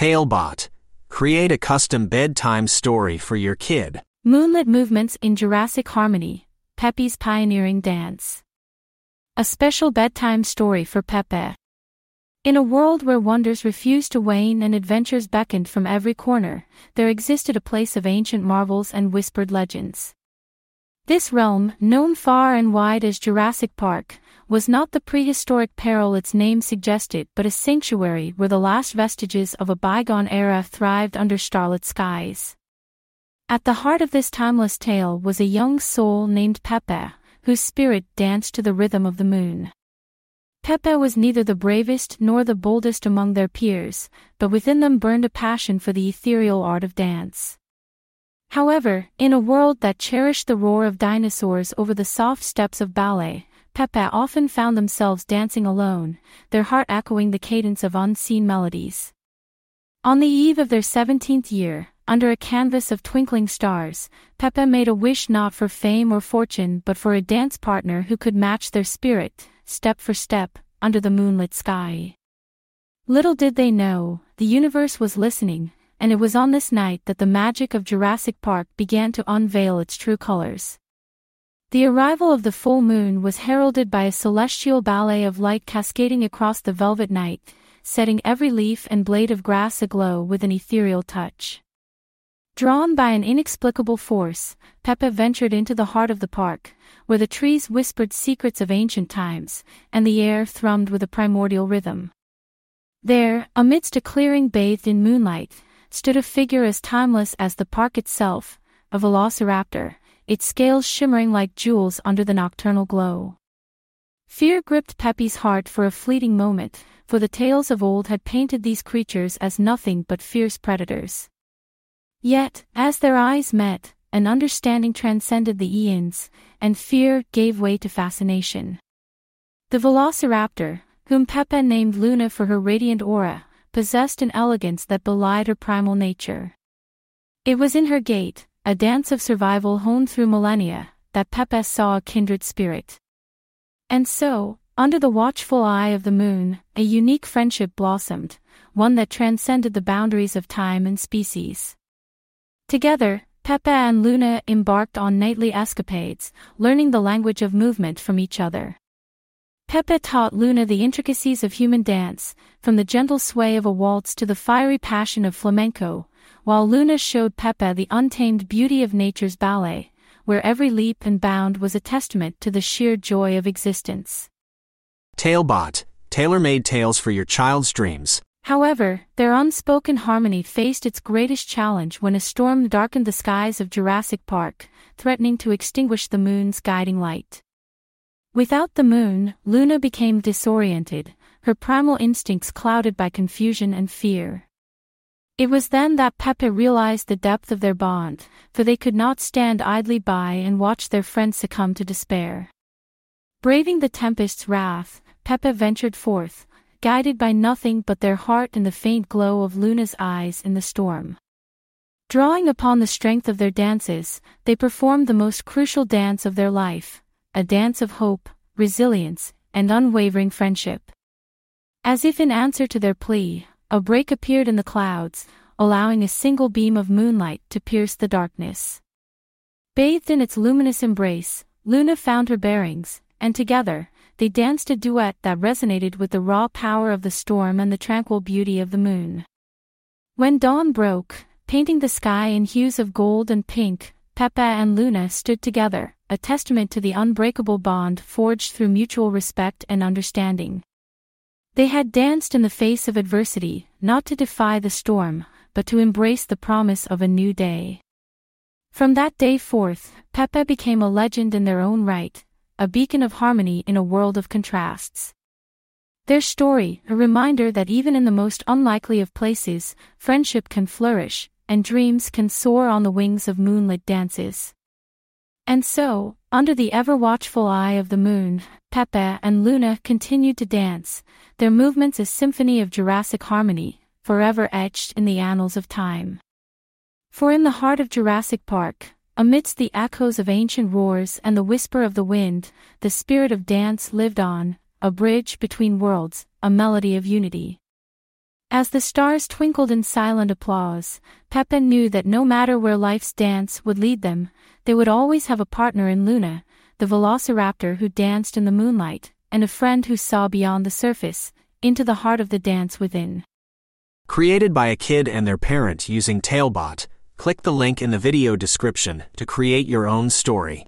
Talebot. Create a custom bedtime story for your kid. Moonlit movements in Jurassic Harmony. Pepe's pioneering dance. A special bedtime story for Pepe. In a world where wonders refused to wane and adventures beckoned from every corner, there existed a place of ancient marvels and whispered legends. This realm, known far and wide as Jurassic Park, was not the prehistoric peril its name suggested but a sanctuary where the last vestiges of a bygone era thrived under starlit skies. At the heart of this timeless tale was a young soul named Pepe, whose spirit danced to the rhythm of the moon. Pepe was neither the bravest nor the boldest among their peers, but within them burned a passion for the ethereal art of dance. However, in a world that cherished the roar of dinosaurs over the soft steps of ballet, Pepe often found themselves dancing alone, their heart echoing the cadence of unseen melodies. On the eve of their 17th year, under a canvas of twinkling stars, Pepe made a wish not for fame or fortune but for a dance partner who could match their spirit, step for step, under the moonlit sky. Little did they know, the universe was listening, and it was on this night that the magic of Jurassic Park began to unveil its true colors. The arrival of the full moon was heralded by a celestial ballet of light cascading across the velvet night, setting every leaf and blade of grass aglow with an ethereal touch. Drawn by an inexplicable force, Pepe ventured into the heart of the park, where the trees whispered secrets of ancient times, and the air thrummed with a primordial rhythm. There, amidst a clearing bathed in moonlight, stood a figure as timeless as the park itself, a velociraptor, its scales shimmering like jewels under the nocturnal glow. Fear gripped Pepe's heart for a fleeting moment, for the tales of old had painted these creatures as nothing but fierce predators. Yet, as their eyes met, an understanding transcended the eons, and fear gave way to fascination. The velociraptor, whom Pepe named Luna for her radiant aura, possessed an elegance that belied her primal nature. It was in her gait, a dance of survival honed through millennia, that Pepe saw a kindred spirit. And so, under the watchful eye of the moon, a unique friendship blossomed, one that transcended the boundaries of time and species. Together, Pepe and Luna embarked on nightly escapades, learning the language of movement from each other. Pepe taught Luna the intricacies of human dance, from the gentle sway of a waltz to the fiery passion of flamenco, while Luna showed Pepe the untamed beauty of nature's ballet, where every leap and bound was a testament to the sheer joy of existence. Talebot, tailor-made tales for your child's dreams. However, their unspoken harmony faced its greatest challenge when a storm darkened the skies of Jurassic Park, threatening to extinguish the moon's guiding light. Without the moon, Luna became disoriented, her primal instincts clouded by confusion and fear. It was then that Pepe realized the depth of their bond, for they could not stand idly by and watch their friend succumb to despair. Braving the tempest's wrath, Pepe ventured forth, guided by nothing but their heart and the faint glow of Luna's eyes in the storm. Drawing upon the strength of their dances, they performed the most crucial dance of their life, a dance of hope, resilience, and unwavering friendship. As if in answer to their plea, a break appeared in the clouds, allowing a single beam of moonlight to pierce the darkness. Bathed in its luminous embrace, Luna found her bearings, and together, they danced a duet that resonated with the raw power of the storm and the tranquil beauty of the moon. When dawn broke, painting the sky in hues of gold and pink, Pepe and Luna stood together, a testament to the unbreakable bond forged through mutual respect and understanding. They had danced in the face of adversity, not to defy the storm, but to embrace the promise of a new day. From that day forth, Pepe became a legend in their own right, a beacon of harmony in a world of contrasts. Their story, a reminder that even in the most unlikely of places, friendship can flourish, and dreams can soar on the wings of moonlit dances. And so, under the ever watchful eye of the moon, Pepe and Luna continued to dance, their movements a symphony of Jurassic harmony, forever etched in the annals of time. For in the heart of Jurassic Park, amidst the echoes of ancient roars and the whisper of the wind, the spirit of dance lived on, a bridge between worlds, a melody of unity. As the stars twinkled in silent applause, Pepe knew that no matter where life's dance would lead them, they would always have a partner in Luna, the velociraptor who danced in the moonlight, and a friend who saw beyond the surface, into the heart of the dance within. Created by a kid and their parent using Talebot, click the link in the video description to create your own story.